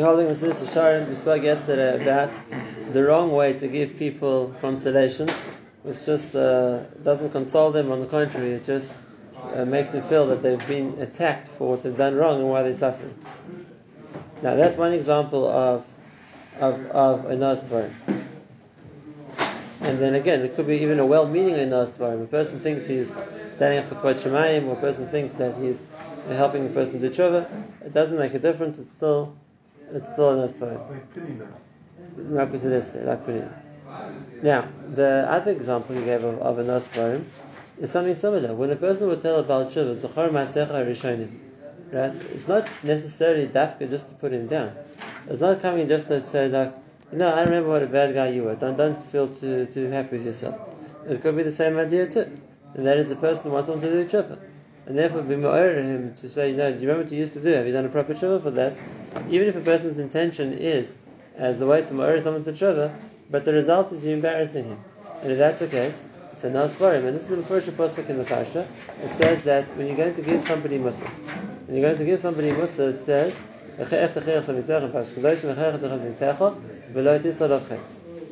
We're holding Mesilas Yesharim. We spoke yesterday about the wrong way to give people consolation, which just uh, doesn't console them. On the contrary, it just uh, makes them feel that they've been attacked for what they've done wrong and why they're suffering. Now, that's one example of of, of a nice Dvarim. And then again, it could be even a well-meaning Einas Dvarim. A person thinks he's standing up for Kvod Shemayim, or a person thinks that he's helping the person do tshuva. It doesn't make a difference. It's still it's still Einas Dvarim. Now, the other example you gave of, of a Dvarim is something similar. When a person would tell about Zachar Masecha Rishonim, right? It's not necessarily dafka just to put him down. It's not coming just to say like no, I remember what a bad guy you were. Don't don't feel too too happy with yourself. It could be the same idea too, and that is the person who wants him to do tshuva, and therefore be more him to say, no, do you remember what you used to do? Have you done a proper tshuva for that? Even if a person's intention is as a way to more someone to tshuva, but the result is you embarrassing him, and if that's the case, it's a worry. And this is the first pasuk in the parsha. It says that when you're going to give somebody musa, when you're going to give somebody musa, it says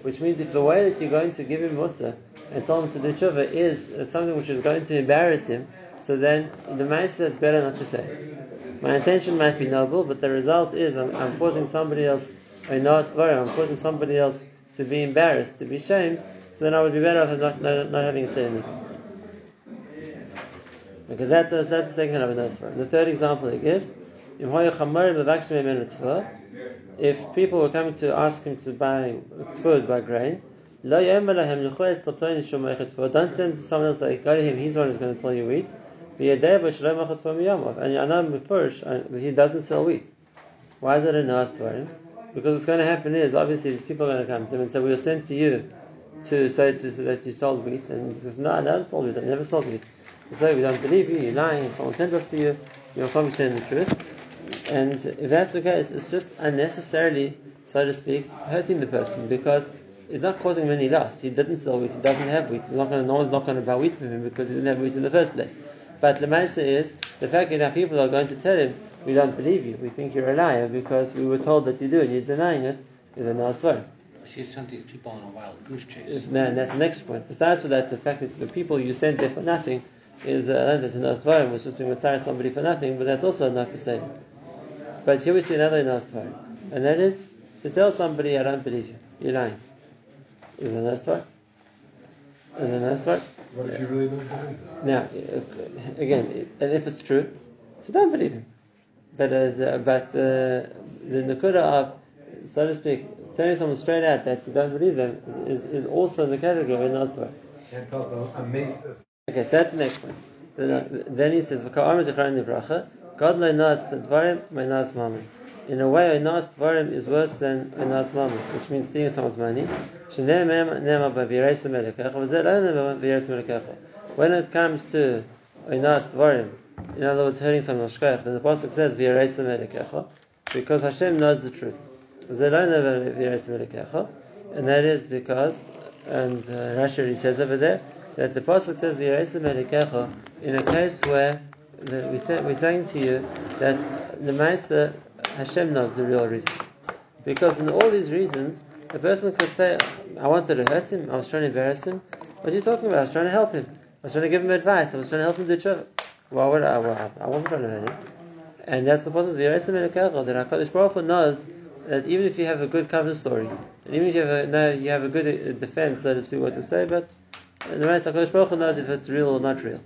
which means if the way that you're going to give him musa and tell him to do tshuva is something which is going to embarrass him, so then the Maisa it's better not to say it. My intention might be noble, but the result is I'm, I'm causing somebody else I a nice I'm causing somebody else to be embarrassed, to be shamed, so then I would be better off not, not, not having said anything. Because that's a, that's the second of nice The third example he gives if people were coming to ask him to buy food, buy grain, don't send to someone else like go to him, he's the one who's going to sell you wheat. And know first, he doesn't sell wheat. Why is it nice him? Because what's going to happen is obviously these people are going to come to him and say, We were sent to you to say to, so that you sold wheat. And he says, No, I never sold wheat, I never sold wheat. So we don't believe you, you're lying, someone sent us to you, you're coming to the truth. And if that's the case, it's just unnecessarily, so to speak, hurting the person because it's not causing him any loss. He didn't sell wheat, he doesn't have wheat. He's not going to, no one's not going to buy wheat from him because he didn't have wheat in the first place. But the Lemaisa is the fact that people are going to tell him, we don't believe you, we think you're a liar because we were told that you do and you're denying it, is a nice story. She sent these people on a wild goose chase. No, that's the next point. Besides for that, the fact that the people you sent there for nothing is uh, that's a nice dvarim, which just being with somebody for nothing, but that's also not the same. But here we see another Torah, and that is to tell somebody, I don't believe you, you're lying. Is a nice Torah? Is a nice Torah? What if you really don't believe Now, again, and if it's true, so don't believe him. But uh, but uh, the Nakuda of, so to speak, telling someone straight out that you don't believe them is, is, is also in the category of a nice Okay, so that's the next point. Then he says, God nas dvarim nas mammon. In a way, nas dvarim is worse than nas mammon, which means stealing someone's money. When it comes to nas dvarim, in other words, hurting someone then the pasuk says because Hashem knows the truth. And that is because, and uh, Rashi says over there, that the pasuk says in a case where we say, we're saying to you that the Meister Hashem knows the real reason. Because in all these reasons, a person could say, I wanted to hurt him, I was trying to embarrass him. What are you talking about? I was trying to help him. I was trying to give him advice. I was trying to help him do tshuva. Why would I? Well, I wasn't trying to hurt him. And that's the process of Yeresim Elokechel, that HaKadosh Baruch Hu knows that even if you have a good cover story, and even if you have a, no, you have a good uh, defense, so to speak, what to say, but the HaKadosh Baruch Hu knows if it's real or not real.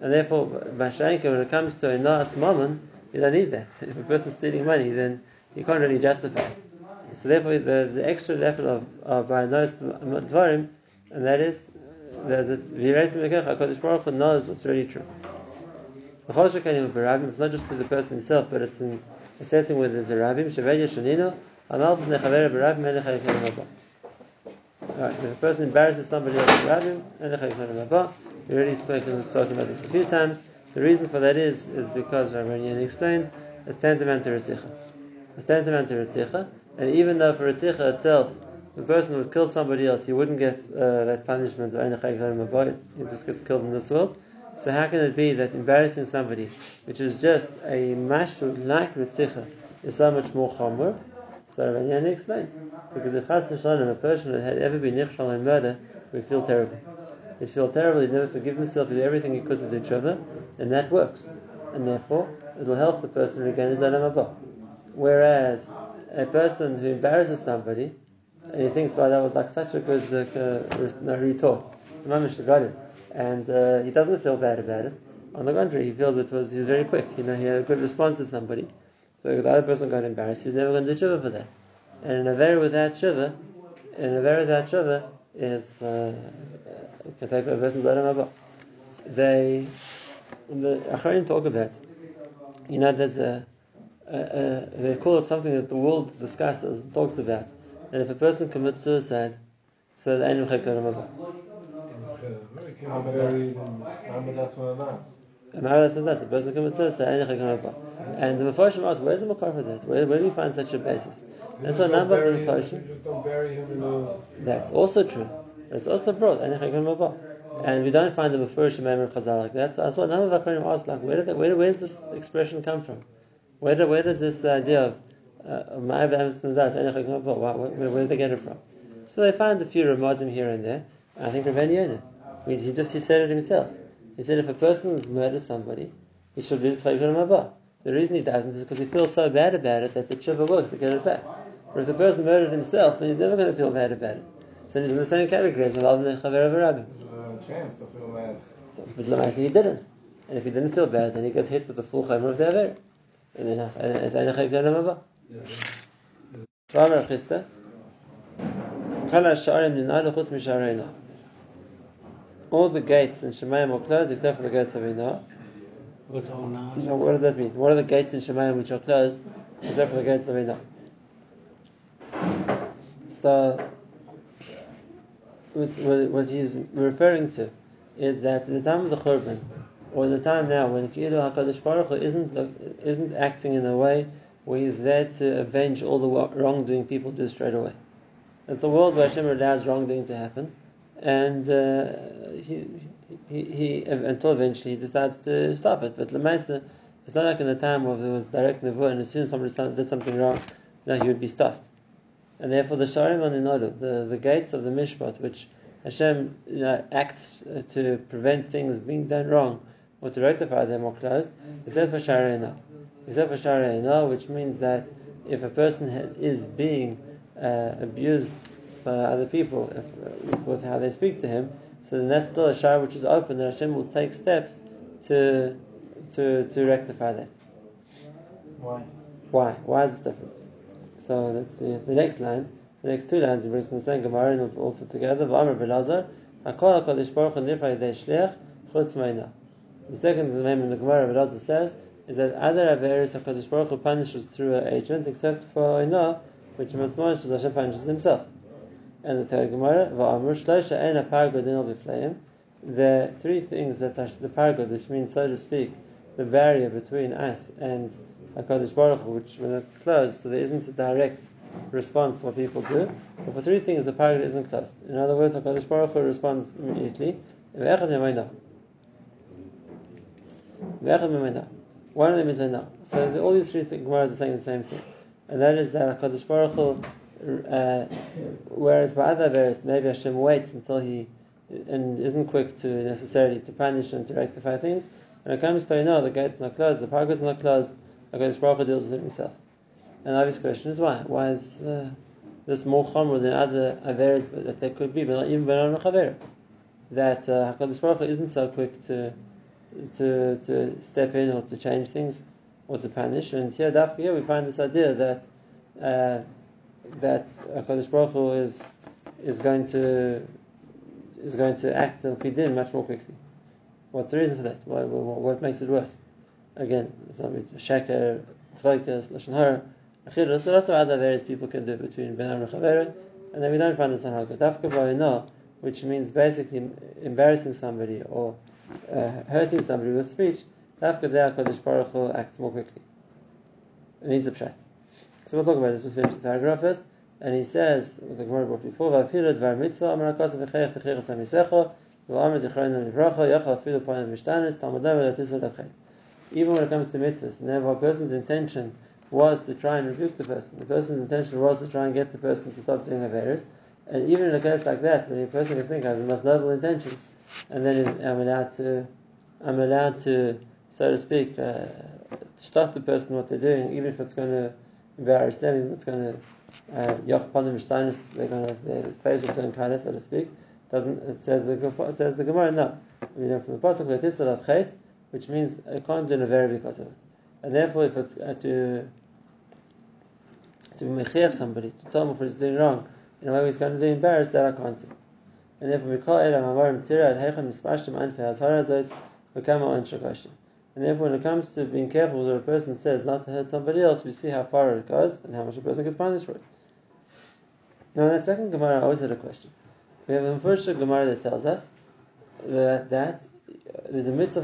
And therefore, Bashanka, when it comes to a Naas Mammon, you don't need that. If a person's stealing money, then you can't really justify it. So therefore, there's an extra level of, of by Naas Dvarim, and that is, there's a HaKadosh Baruch knows what's really true. The Choshakanim of Barabim, it's not just to the person himself, but it's in a setting where there's a Rabbim, Shevedia Shanino, Amal Nechaver Barabim, Elechayim Haba. Right, if a person embarrasses somebody else, Rabbim, Elechayim Haba, we already spoken, spoken about this a few times. The reason for that is is because Rabbi explains it's tantamount to Ritzicha. It's tantamount to Ritzicha, and even though for Ritzicha itself, the person would kill somebody else, he wouldn't get uh, that punishment he just gets killed in this world. So how can it be that embarrassing somebody, which is just a mashul like Ritzicha, is so much more chomer? So Rabbi explains because if Chas v'Shalom, a person had ever been nichshal in murder, we feel terrible. He feel terrible. he'd never forgive himself. He did everything he could to do tshuva, and that works. And therefore, it will help the person regain his olam. Whereas a person who embarrasses somebody, and he thinks, "Well, that was like such a good uh, no, retort," and uh, he doesn't feel bad about it. On the contrary, he feels it was he was very quick. You know, he had a good response to somebody. So the other person got embarrassed, he's never going to do tshuva for that. And in a very without tshuva, in a very without tshuva is uh, can take a person's olam They the Acharim talk about. You know, there's a, a, a, they call it something that the world discusses and talks about. And if a person commits suicide, so the Amara says that a person commits suicide, and the Meforshim asks, where's the Makar for that? Where, where do we find such a basis? And so a number of the Meforshim. That's also true. It's also brought, and we don't find the Meforshim Memor Chazal like that. So I saw a number of Akarim ask, like, where, did, where, where does this expression come from? Where, do, where does this idea of my uh, where, where, where did they get it from? So they find a few Ramazim here and there. I think Rav Yonah. He just he said it himself. He said if a person murders somebody, he should Chayvim Haba. The reason he doesn't is because he feels so bad about it that the tshuva works to get it back. But if the person murdered himself, then he's never going to feel bad about it. So he's in the same category as the Chaver Rabbi. chance to feel bad. But he didn't. And if he didn't feel bad, then he gets hit with the full Chaymer of the Aver. And then it's Ein Chayvim Haba. Kala Sha'arim Ninalu Chutz Mishareina all the gates in Shemayim are closed except for the gates of Inah. So what does that mean? What are the gates in Shemayim which are closed except for the gates of Inah? So what he's referring to is that in the time of the Churban, or the time now when Ki'ilu HaKadosh Baruch Hu isn't, isn't acting in a way where he's there to avenge all the wrongdoing people do straight away. It's a world where Hashem allows wrongdoing to happen, and uh, he, he, he, until eventually he decides to stop it. But Lemaisa, it's not like in the time where there was direct nevuah, and as soon as somebody did something wrong, no, he would be stopped. And therefore, the Sharim on the, the gates of the Mishpat, which Hashem you know, acts to prevent things being done wrong or to rectify them, are closed, except for Sharayna. Except for Sharayna, which means that if a person is being uh, abused by other people if, with how they speak to him, so then that's still a shara which is open, and Hashem will take steps to to to rectify that. Why? Why? Why is this different? So let's see the next line. The next two lines he brings from the same Gemara and all put together. V'amar belazar, hakol hakadosh baruch hu nifra yedei shliach chutz meina. The second in the Gemara Belazar says is that other averis hakadosh baruch hu punishes through an agent except for ina, which Masmosh Hashem punishes himself. And the third Gemara, Va'amr Shloisha Eina Pargod Bifleim. The three things that the Pargod, which means, so to speak, the barrier between us and HaKadosh Baruch Hu, which when it's closed, so there isn't a direct response to what people do. But for three things, the Pargod isn't closed. In other words, HaKadosh Baruch Hu responds immediately. One of them is enough. So all these three Gemaras are saying the same thing. And that is that HaKadosh Baruch Hu uh, whereas by other verses, maybe Hashem waits until he and isn't quick to necessarily to punish and to rectify things. And it comes to know the gate's not closed, the park is not closed, HaKadosh Baruch Hu deals with it himself. And the obvious question is why? Why is uh, this more chomer than other averes that there could be, but even Chavera? That uh, HaKadosh Baruch Hu isn't so quick to to to step in or to change things or to punish. And here, here we find this idea that uh, that Hakadosh Baruch Hu is is going to is going to act al pidin much more quickly. What's the reason for that? What, what, what makes it worse? Again, it's shaker, chaykas, lashon hara, achidus. Lots of other various people can do between benam and chavera, and then we don't find this on Haggadah. Dafka which means basically embarrassing somebody or uh, hurting somebody with speech. Dafka there, Hakadosh Baruch Hu acts more quickly. It needs a pshat. So we'll talk about this. Just finish the paragraph first. And he says, the brought before, "Va'afilu dvar mitzvah v'amar yachal afilu lechet." Even when it comes to mitzvahs, and if a person's intention was to try and rebuke the person. The person's intention was to try and get the person to stop doing Averis. And even in a case like that, when a person can think have the most noble intentions, and then I'm allowed to, I'm allowed to, so to speak, uh, stop the person what they're doing, even if it's going to embarrass them, even if it's going to Yoch Panim Steinus, they're going to their face will turn kind so to speak. Doesn't it says the says the Gemara no. We know from the pasuk this of which means I can't do very because of it, and therefore if it's uh, to to mechiach somebody to tell him if he's doing wrong in a way he's going to be embarrassed that I can't do. And therefore we call it amarim tira at heicham mispashtim anfe hazara zos v'kama on shakashim. And therefore, when it comes to being careful what a person says not to hurt somebody else, we see how far it goes and how much a person gets punished for it. Now, in that second Gemara, I always had a question. We have a first Gemara that tells us that, that there's a mitzvah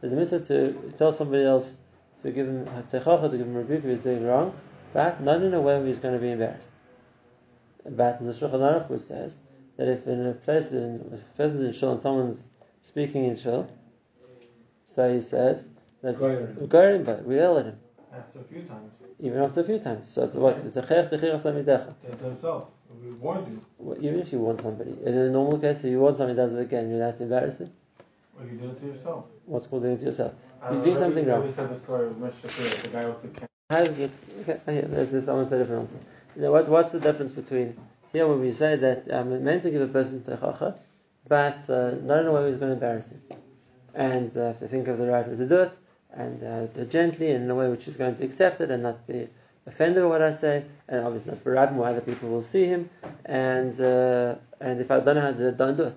There's a mitzvah to tell somebody else to give him techacha, to give him rebuke if he's doing wrong, but not in a way where he's going to be embarrassed. But a Shulchan Aruch which says that if in a place, in, a person's in shul and someone's speaking in shul, so he says that Goyim. but we yell at him. After a few times. Even after a few times. So it's what? It's a chayach techir samidecha. To himself. We warned you. Even if you want somebody. In a normal case, if you want somebody does it again, you're allowed to embarrass him. Well, you did it to yourself. What's called doing it to yourself? Uh, You're doing something wrong. We said the story of Moshe Shapiro, the guy with the camera. How does this? Okay, okay, there's, there's almost a different answer. You know, what, what's the difference between here when we say that I'm meant to give a person techacha, but uh, not in a way who's going to embarrass him, and uh, to think of the right way to do it, and uh, do it gently and in a way which is going to accept it and not be offended by what I say, and obviously not berab where other people will see him, and uh, and if I don't know how to do it, don't do it.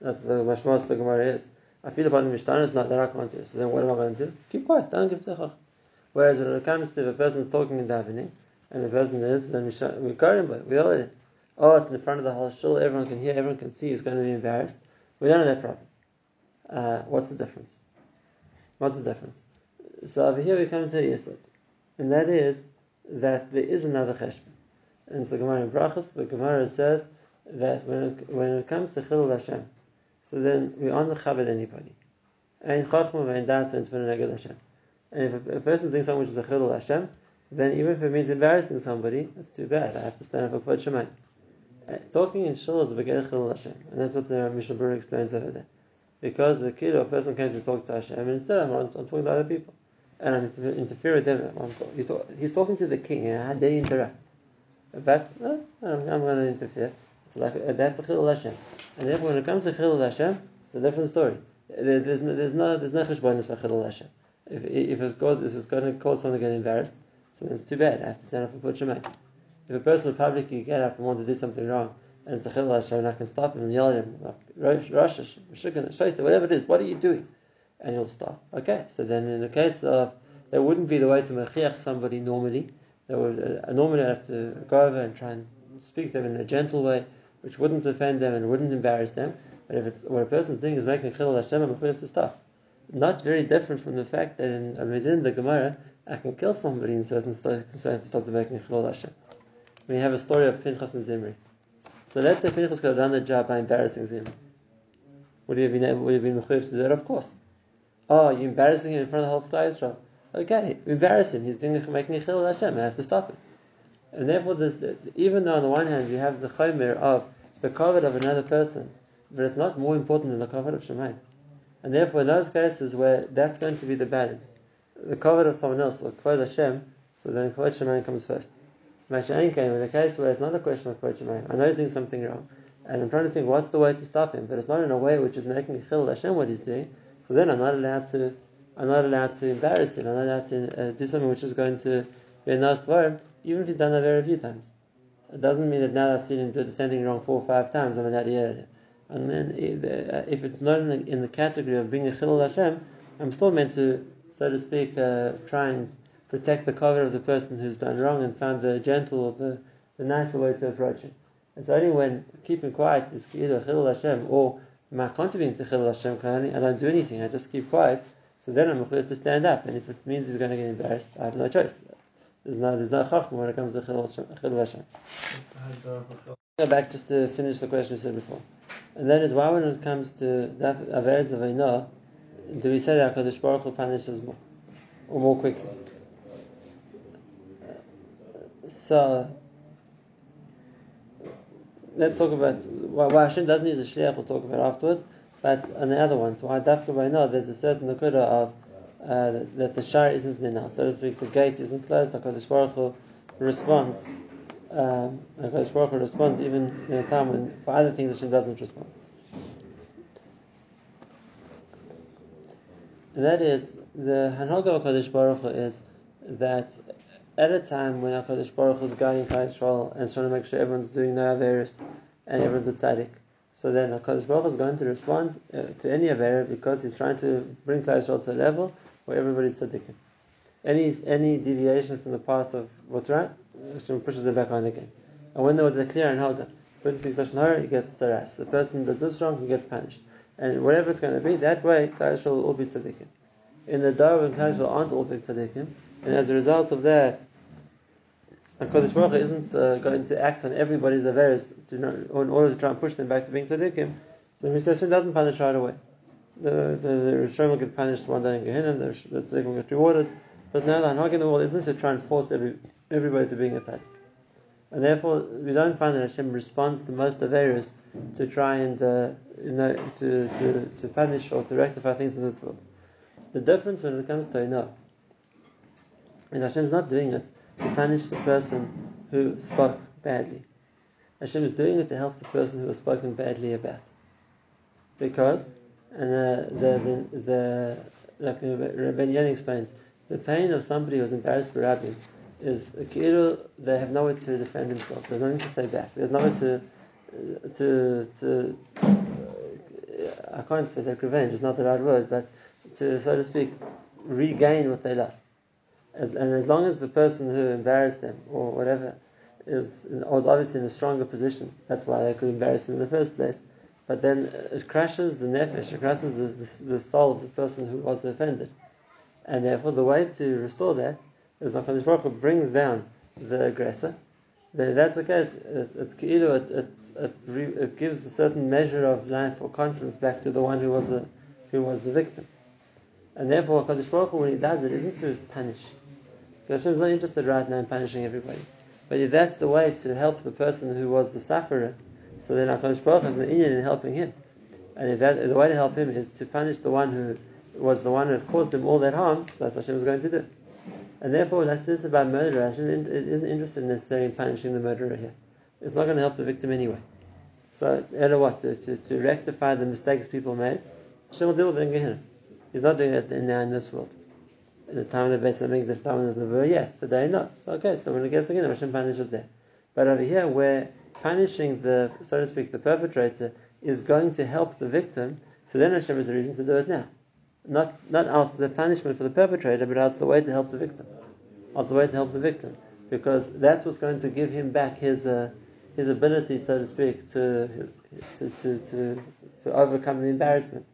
That's the mashmas the Gemara is. I feel the Mishnah is not that I can't do. it. So then what am I going to do? Keep quiet. Don't give techacha. Whereas when it comes to if a person's talking in davening, and the person is, then we call him, but we all oh, it's in front of the whole shul, everyone can hear, everyone can see, he's going to be embarrassed. We don't have that problem. Uh, what's the difference? What's the difference? So over here we come to a yesod, and that is that there is another cheshbon. And so Gemara in Brachas, the Gemara says that when it, when it comes to Chilul Hashem, so then we aren't chabed anybody. Ein chachma v'ein das and neged Hashem. And if a, person's doing something which is a Chilul Hashem, then even if it means embarrassing somebody, that's too bad. I have to stand up for Kvod. Talking in shul is Chilul Hashem, and that's what the Mishnah Berurah explains over there. Because the kid or person came to talk to Hashem, and instead I'm, I'm talking to other people, and I'm inter- interfere with them. I'm talk- he's talking to the king, and how dare you interact? But uh, I'm, I'm going to interfere. It's like uh, that's a Chilul Hashem, and therefore when it comes to Chilul Hashem, it's a different story. There, there's no there's no there's no Chilul Hashem. If if it's cause if it's going to cause someone to get embarrassed, so then it's too bad. I have to stand up for Kvod Shemayim. If a person would publicly get up and want to do something wrong, and it's a Chilul Hashem, and I can stop him and yell at him, like, Rosh, Shaita, whatever it is, what are you doing? And he'll stop. Okay, so then in the case of, that wouldn't be the way to mechiach somebody normally. They would uh, normally have to go over and try and speak to them in a gentle way, which wouldn't offend them and wouldn't embarrass them. But if it's what a person's doing is making Chilul Hashem, I'm afraid to stop. Not very different from the fact that in, in the Gemara, I can kill somebody in certain circumstances to stop them making Chilul Hashem. We have a story of Pinchas and Zimri. So let's say Pinchas could have done the job by embarrassing Zimri. Would he have been able, would he have been to do that? Of course. Oh, you're embarrassing him in front of the whole Klal Yisrael. Okay, embarrass him. He's doing making a chilul Hashem. I have to stop it. And therefore, this, even though on the one hand you have the chomer of the covet of another person, but it's not more important than the covet of Shemayim. And therefore, in those cases where that's going to be the balance, the covet of someone else or kvod Hashem, so then kvod Shemayim comes first. Masha'in came in a case where it's not a question of kvod Shemayim. I know he's doing something wrong, and I'm trying to think what's the way to stop him, but it's not in a way which is making chilul Hashem what he's doing. So then I'm not allowed to, I'm not allowed to embarrass him. I'm not allowed to uh, do something which is going to be a nice for him, even if he's done that very few times. It doesn't mean that now I've seen him do the same thing wrong four or five times, I'm allowed to at him. And then if it's not in the, in the category of being a chilul Hashem, I'm still meant to, so to speak, uh, try and protect the cover of the person who's done wrong and found the gentle or the, the nicer way to approach it. It's only when keeping quiet is either chilul Hashem or my contributing to chilul Hashem, I don't do anything, I just keep quiet. So then I'm going to stand up, and if it means he's going to get embarrassed, I have no choice. There's no there's no chachma when it comes to chilul Hashem. Go back just to finish the question we said before, and that is why when it comes to averes aveinah, do we say that Hakadosh Baruch Hu punishes more or more quickly? So let's talk about why, why Hashem doesn't use a shliach. We'll talk about afterwards. But on the other ones, why dafka by no, there's a certain nakuda of uh, that the shar isn't now, so to speak, the gate isn't closed. Hakadosh Baruch Hu responds. Um, Hakadosh Baruch Hu responds even in a time when for other things Hashem doesn't respond. And that is the Hanhaga of Hakadosh Baruch Hu is that at a time when Hakadosh Baruch Hu is guiding Klal Yisrael and trying to make sure everyone's doing no averus and everyone's a tzaddik, so then Hakadosh Baruch Hu is going to respond uh, to any aver because he's trying to bring Klal Yisrael to a level where everybody's tzaddikim. Any any deviation from the path of what's right, Hashem pushes them back on again. And when there was a clear and the person speaks lashon hara, he gets tzaraas. The person does this wrong, he gets punished. And whatever it's going to be, that way Klal Yisrael will all be tzaddikim. In the dar when Klal Yisrael aren't all big tzaddikim, and as a result of that, Hakadosh Baruch Hu isn't uh, going to act on everybody's averes in order to try and push them back to being tzaddikim. So the recession doesn't punish right away the the, the Rishon will get punished one day in Gehenna, the, the Tzaddik will get rewarded. But now the Hanhag in the world isn't to try and force every, everybody to being a Tzaddik. And therefore, we don't find that Hashem responds to most areas to try and uh, you know to, to, to punish or to rectify things in this world. The difference when it comes to Enoch is Hashem is not doing it to punish the person who spoke badly. Hashem is doing it to help the person who was spoken badly about. Because and uh, the, the, the, like Rabbi Yen explains, the pain of somebody who's embarrassed for Rabbi is they have nowhere to defend themselves. There's nothing to say back. There's nowhere to to to I can't say take revenge. It's not the right word, but to so to speak regain what they lost. As, and as long as the person who embarrassed them or whatever is was obviously in a stronger position, that's why they could embarrass him in the first place but then it crashes the nefesh, it crashes the, the, the, soul of the person who was offended. And therefore, the way to restore that is HaKadosh Baruch Hu brings down the aggressor. Then that's the case, it's, it's it, it, it, it, gives a certain measure of life or confidence back to the one who was the, who was the victim. And therefore, HaKadosh Baruch Hu, when he does it, isn't to punish. Hashem is not interested right now in punishing everybody. But if that's the way to help the person who was the sufferer, so then HaKadosh Baruch has an inyan in helping him. And if that, the way to help him is to punish the one who was the one who caused him all that harm, that's what Hashem was going to do. And therefore, that's this about murder. Hashem isn't interested necessarily in punishing the murderer here. It's not going to help the victim anyway. So, either what? To, to, to, rectify the mistakes people made, Hashem will deal with it in Gehenna. He's not doing it now in this world. In the time of the Beis Hamikdash, time when there's Nebuah, yes. Today, not. So, okay, so when it gets again, Hashem punishes there. But over here, we're punishing the, so to speak, the perpetrator is going to help the victim, so then Hashem has a reason to do it now. Not not as the punishment for the perpetrator, but as the way to help the victim. As the way to help the victim. Because that's what's going to give him back his uh, his ability, so to speak, to, to, to, to, to overcome the embarrassment.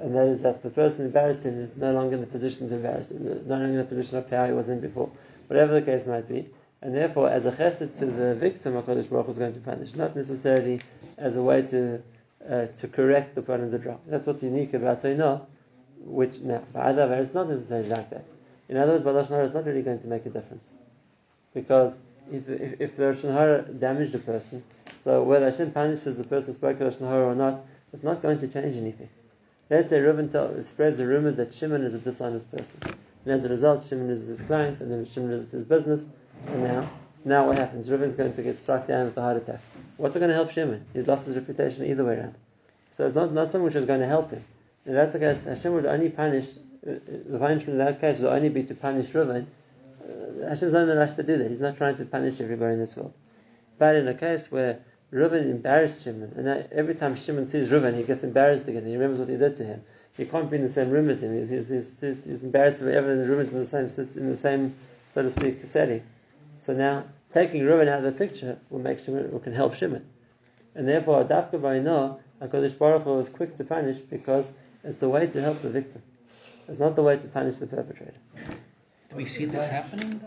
And that is that the person embarrassed him is no longer in the position to embarrass him, no longer in the position of power he was in before. Whatever the case might be, and therefore, as a chesed to the victim, HaKadosh Baruch Hu is going to punish, not necessarily as a way to uh, to correct the point of the drop. That's what's unique about Toinah, which now, Ba'adavar is not necessarily like that. In other words, Balash Hara is not really going to make a difference. Because if, if, if the Lashon Hara damaged a person, so whether Hashem punishes the person who spoke Lashon Hara or not, it's not going to change anything. Let's say Reuben spreads the rumors that Shimon is a dishonest person. And as a result, Shimon loses his clients, and then Shimon loses his business, and now, so now what happens? Reuben's going to get struck down with a heart attack. What's it going to help Shimon? He's lost his reputation either way around. So it's not, not something which is going to help him. If that's the case, Hashem would only punish, uh, the punishment in that case would only be to punish Reuben. Uh, Hashem's not in the rush to do that. He's not trying to punish everybody in this world. But in a case where Reuben embarrassed Shimon, and every time Shimon sees Reuben, he gets embarrassed again. He remembers what he did to him. He can't be in the same room as him. He's, he's, he's, he's embarrassed whenever the room is in the same, in the same, so to speak, setting. So now, taking Reuben out of the picture will make Shimon, will can help Shimon. And therefore, Dafka Baino, HaKadosh Baruch Hu is quick to punish because it's a way to help the victim. It's not the way to punish the perpetrator. Do we see this happening?